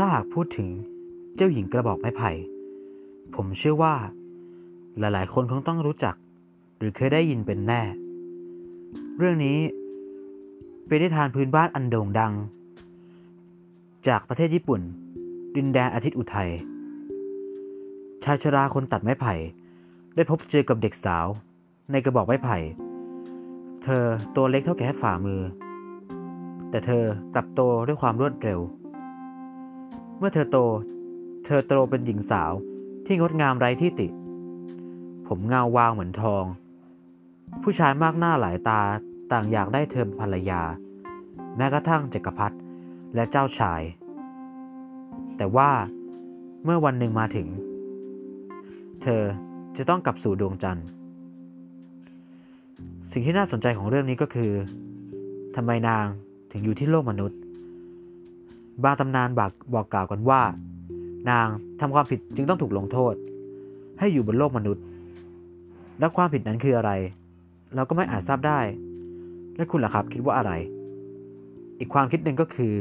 ถ้าหากพูดถึงเจ้าหญิงกระบอกไม้ไผ่ ผมเชื่อว่า หลายๆ คนคงต้องรู้จัก หรือเคยได้ยินเป็นแน่ เรื่องนี้เป็นนิทานพื้นบ้านอันโด่งดัง จากประเทศญี่ปุ่น ดินแดนอาทิตย์อุทัย ชายชราคนตัดไม้ไผ่ ได้พบเจอกับเด็กสาว ในกระบอกไม้ไผ่ เธอตัวเล็กเท่าแค่ฝ่ามือ แต่เธอกลับโตด้วยความรวดเร็ว เมื่อเธอโต เธอโตเป็นหญิงสาวที่งดงามไร้ที่ติ ผมเงาวาวเหมือนทอง ผู้ชายมากหน้าหลายตาต่างอยากได้เธอเป็นภรรยา แม้กระทั่งจักรพรรดิและเจ้าชาย แต่ว่าเมื่อวันหนึ่งมาถึง เธอจะต้องกลับสู่ดวงจันทร์ สิ่งที่น่าสนใจของเรื่องนี้ก็คือทำไมนางถึงอยู่ที่โลกมนุษย์ บางตำนานบอกบอกกล่าวกันว่า นางทำความผิดจึงต้องถูกลงโทษ ให้อยู่บนโลกมนุษย์ และความผิดนั้นคืออะไร เราก็ไม่อาจทราบได้ และคุณล่ะครับคิดว่าอะไร อีกความคิดหนึ่งก็คือ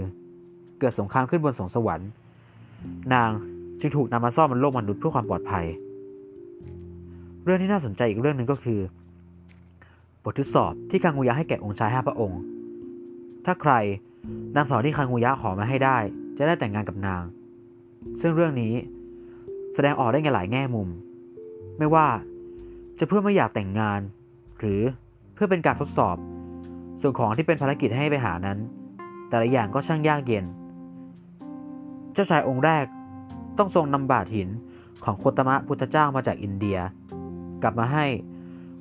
เกิดสงครามขึ้นบนสวงสวรรค์ นางจึงถูกนำมาซ่อนบนโลกมนุษย์เพื่อความปลอดภัย เรื่องที่น่าสนใจอีกเรื่องหนึ่งก็คือบททดสอบที่คังงูยะให้แก่องค์ชายห้าพระองค์ ถ้าใคร นำสอนที่คังงูยะขอมาให้ได้ จะได้แต่งงานกับนาง ซึ่งเรื่องนี้แสดงออกได้ในหลายแง่มุม ไม่ว่าจะเพื่อไม่อยากแต่งงาน หรือเพื่อเป็นการทดสอบ ส่วนของที่เป็นภารกิจให้ไปหานั้น แต่ละอย่างก็ช่างยากเย็น เจ้าชายองค์แรกต้องทรงนำบาทหินของโคตมะพุทธเจ้ามาจากอินเดีย กลับมาให้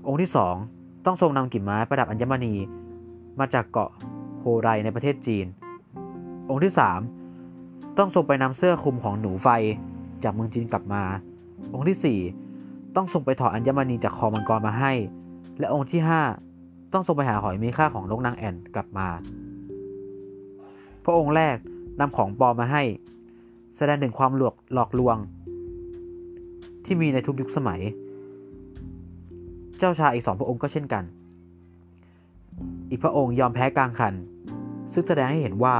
องค์ที่สองต้องทรงนำกิ่งไม้ประดับอัญมณี มาจากเกาะโฮไรในประเทศจีน องค์ที่สามต้องทรงไปนำเสื้อคลุมของหนูไฟจากเมืองจีนกลับมา องค์ที่สี่ต้องทรงไปถอดอัญมณีจากคอมังกรมาให้ และองค์ที่ห้าต้องทรงไปหาหอยมีค่าของนกนางแอ่นกลับมา พระองค์แรกนำของปลอมมาให้ แสดงถึงความหลอกหลอกลวง ที่มีในทุกยุคสมัย เจ้าชายอีกสองพระองค์ก็เช่นกัน อีกพระองค์ยอมแพ้กลางคัน ซึ่งแสดงให้เห็นว่า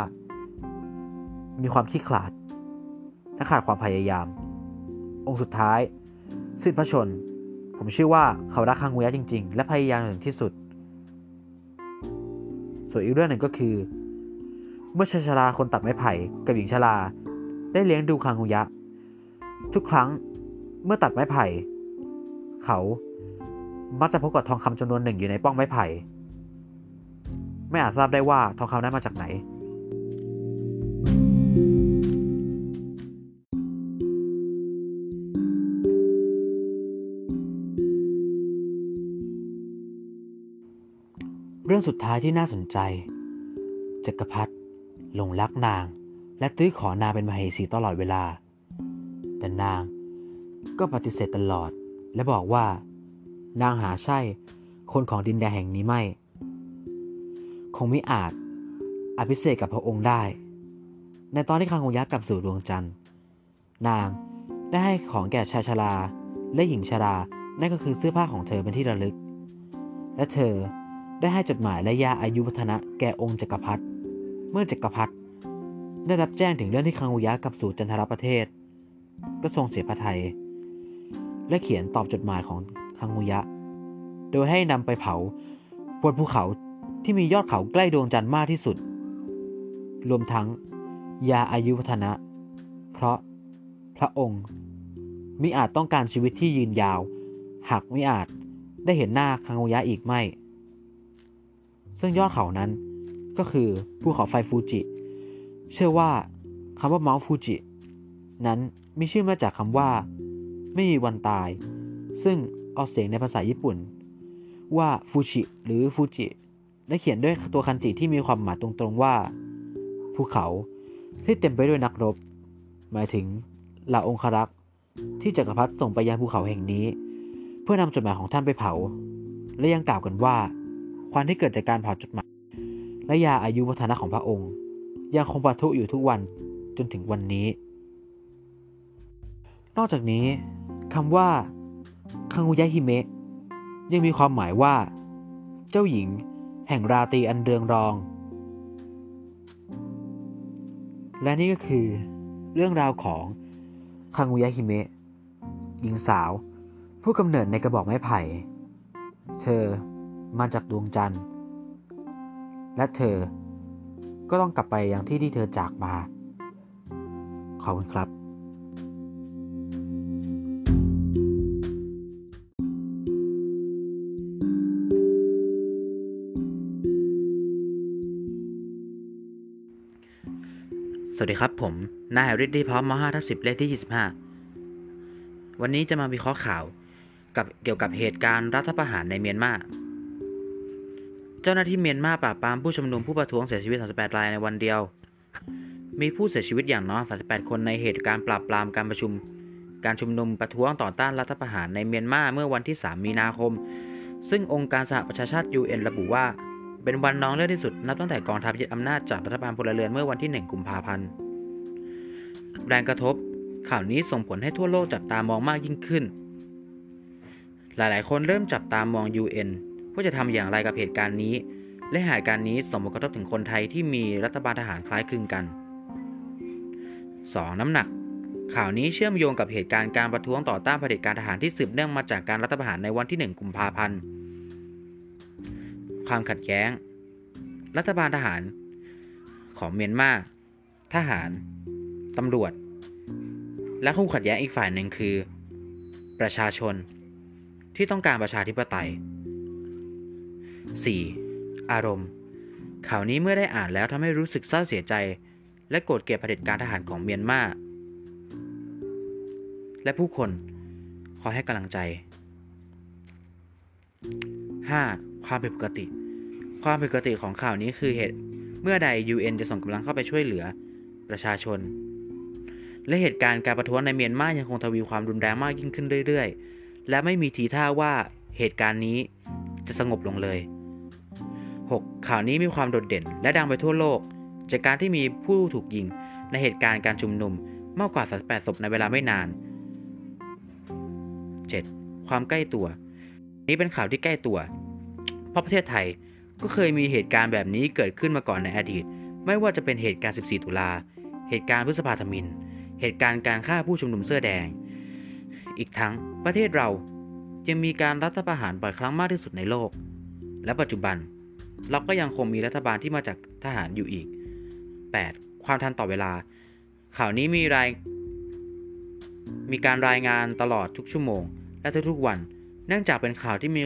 มีความขี้ขลาดและขาดความพยายาม องค์สุดท้าย สิ้นพระชน ผมเชื่อว่าเขารักคังเวียจริง ๆ และพยายามถึงที่สุด ส่วนอีกเรื่องหนึ่งก็คือ เมื่อชายชราคนตัดไม้ไผ่กับหญิงชราได้เลี้ยงดูคังุยะ ทุกครั้งเมื่อตัดไม้ไผ่ เขามักจะพบกับทองคำจำนวนหนึ่งอยู่ในป้องไม้ไผ่ ไม่อาจทราบได้ว่าทองคำนั้นมาจากไหน เรื่องสุดท้ายที่น่าสนใจ จักรพรรดิหลงรักนาง และตื้อขอนางเป็นมเหสีตลอดเวลา แต่นางก็ปฏิเสธตลอด และบอกว่า นางหาใช่คนของดินแดนแห่งนี้ไม่ คงไม่อาจอภิเษกกับพระองค์ได้ ในตอนที่คังคงยักษ์กลับสู่ดวงจันทร์ นางได้ให้ของแก่ชายชราและหญิงชรา นั่นก็คือเสื้อผ้าของเธอเป็นที่ระลึก และเธอ ได้ให้จดหมายและยาอายุวัฒนะแก่องค์จักรพรรดิเมื่อจักรพรรดิได้รับแจ้งถึงเรื่องที่คังอุยะกับสู่จันทรประเทศ ก็ทรงเสียพระทัยและเขียนตอบจดหมายของคังอุยะ โดยให้นำไปเผาบนภูเขาที่มียอดเขาใกล้ดวงจันทร์มากที่สุด รวมทั้งยาอายุวัฒนะ เพราะพระองค์มิอาจต้องการชีวิตที่ยืนยาว หากไม่อาจได้เห็นหน้าคังอุยะอีกไม่ ซึ่งยอดเขานั้นก็คือภูเขาไฟฟูจิ เชื่อว่าคำว่าเมาส์ฟูจิ นั้นมีชื่อมาจากคำว่า ไม่มีวันตาย ซึ่งออกเสียงในภาษาญี่ปุ่น ว่าฟูจิหรือฟูจิ และเขียนด้วยตัวคันจิที่มีความหมายตรงๆว่า ภูเขาที่เต็มไปด้วยนักรบ หมายถึงเหล่าองครักษ์ที่จักรพรรดิส่งไปยังภูเขาแห่งนี้ เพื่อนำจดหมายของท่านไปเผา และยังกล่าวกันว่า วันที่เกิดจากการเผาจุดหมายและยาอายุวัฒนะของพระองค์ ยังคงปะทุอยู่ทุกวันจนถึงวันนี้ นอกจากนี้คำว่าคังุยะฮิเมะยังมีความหมายว่า เจ้าหญิงแห่งราตรีอันเรืองรอง และนี่ก็คือเรื่องราวของคังุยะฮิเมะหญิงสาว ผู้กำเนิดในกระบอกไม้ไผ่ เธอ มาจากดวงจันทร์ และเธอก็ต้องกลับไปยังที่ที่เธอจากมา ขอบคุณครับสวัสดีครับผม นายฤทธิ์ดีพร้อมม5ทับ10 เลขที่ 25 วันนี้จะมาวิเคราะห์ข่าวกับเกี่ยวกับเหตุการณ์รัฐประหารในเมียนมา เจ้าหน้าที่เมียนมาปราบปรามผู้ชุมนุมผู้ประท้วงเสียชีวิต 38 รายในวันเดียว มีผู้เสียชีวิตอย่างน้อย 38 คนในเหตุการณ์ปราบปรามการประชุม การชุมนุมประท้วงต่อต้านรัฐประหารในเมียนมาเมื่อวันที่ 3 มีนาคม ซึ่งองค์การสหประชาชาติ UN ระบุว่า เป็นวันน้องเลือดที่สุดนับตั้งแต่กองทัพยึดอำนาจจากรัฐบาลพลเรือนเมื่อวันที่ 1 กุมภาพันธ์ แรงกระทบ ข่าวนี้ส่งผลให้ทั่วโลกจับตามองมากยิ่งขึ้น หลายๆ คนเริ่มจับตามอง UN ว่าจะทำอย่างไรกับเหตุการณ์นี้ และเหตุการณ์นี้ส่งผลกระทบถึงคนไทยที่มีรัฐบาลทหารคล้ายคลึงกัน 2. น้ำหนัก ข่าวนี้เชื่อมโยงกับเหตุการณ์การประท้วงต่อต้านเผด็จการทหารที่สืบเนื่องมาจากการรัฐประหารในวันที่ 1 กุมภาพันธ์ ความขัดแย้ง รัฐบาลทหาร ของเมียนมา ทหาร ตำรวจ และคู่ขัดแย้งอีกฝ่ายหนึ่งคือ ประชาชนที่ต้องการประชาธิปไตย 4. อารมณ์ ข่าวนี้เมื่อได้อ่านแล้วทำให้รู้สึกเศร้าเสียใจ และโกรธเกลียดเผด็จการทหารของเมียนมา และผู้คนขอให้กำลังใจ 5. ความผิดปกติ ความผิดปกติของข่าวนี้คือเหตุ เมื่อใด UN จะส่งกำลังเข้าไปช่วยเหลือประชาชน และเหตุการณ์การประท้วงในเมียนมายังคงทวีความรุนแรงมากยิ่งขึ้นเรื่อย ๆ และไม่มีทีท่าว่าเหตุการณ์นี้จะสงบลงเลย 6. ข่าวนี้มีความโดดเด่น และดังไปทั่วโลก จากการที่มีผู้ถูกยิงในเหตุการณ์การชุมนุมมากกว่า 38 ศพในเวลาไม่นาน 7. ความใกล้ตัว นี้เป็นข่าวที่ใกล้ตัว เพราะประเทศไทยก็เคยมีเหตุการณ์แบบนี้เกิดขึ้นมาก่อนในอดีต ไม่ว่าจะเป็นเหตุการณ์ 14 ตุลา เหตุการณ์พฤษภาธมิน เหตุการณ์การฆ่าผู้ชุมนุมเสื้อแดง อีกทั้งประเทศเรายังมีการรัฐประหารบ่อยครั้งมากที่สุดในโลก และปัจจุบัน เราก็ยังคงมีรัฐบาลที่มาจากทหารอยู่อีก 8. ความทันต่อเวลา ข่าวนี้มีรายมีการรายงานตลอดทุกชั่วโมง และทุกๆวัน เนื่องจากเป็นข่าวที่มี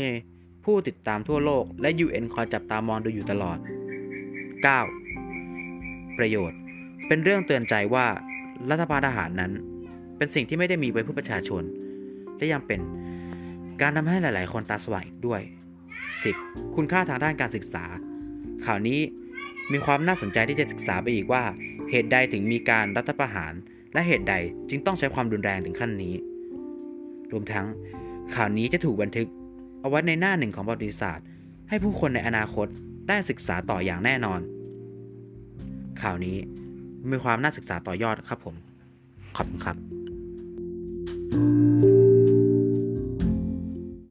ผู้ติดตามทั่วโลก และ UN คอยจับตามองดูอยู่ตลอด 9. ประโยชน์ เป็นเรื่องเตือนใจว่ารัฐบาลทหารนั้น เป็นสิ่งที่ไม่ได้มีไว้เพื่อประชาชน และยังเป็นการทำให้หลาย ๆ คนตาสว่างอีกด้วย 10. คุณค่าทางด้านการศึกษา ข่าวนี้มีความน่าสนใจที่จะศึกษาไปอีกว่า เหตุใดถึงมีการรัฐประหาร และเหตุใดจึงต้องใช้ความรุนแรงถึงขั้นนี้ รวมทั้ง ข่าวนี้จะถูกบันทึก เอาไว้ในหน้าหนึ่งของประวัติศาสตร์ ให้ผู้คนในอนาคตได้ศึกษาต่ออย่างแน่นอน ข่าวนี้มีความน่าศึกษาต่อยอดครับผม ขอบคุณครับ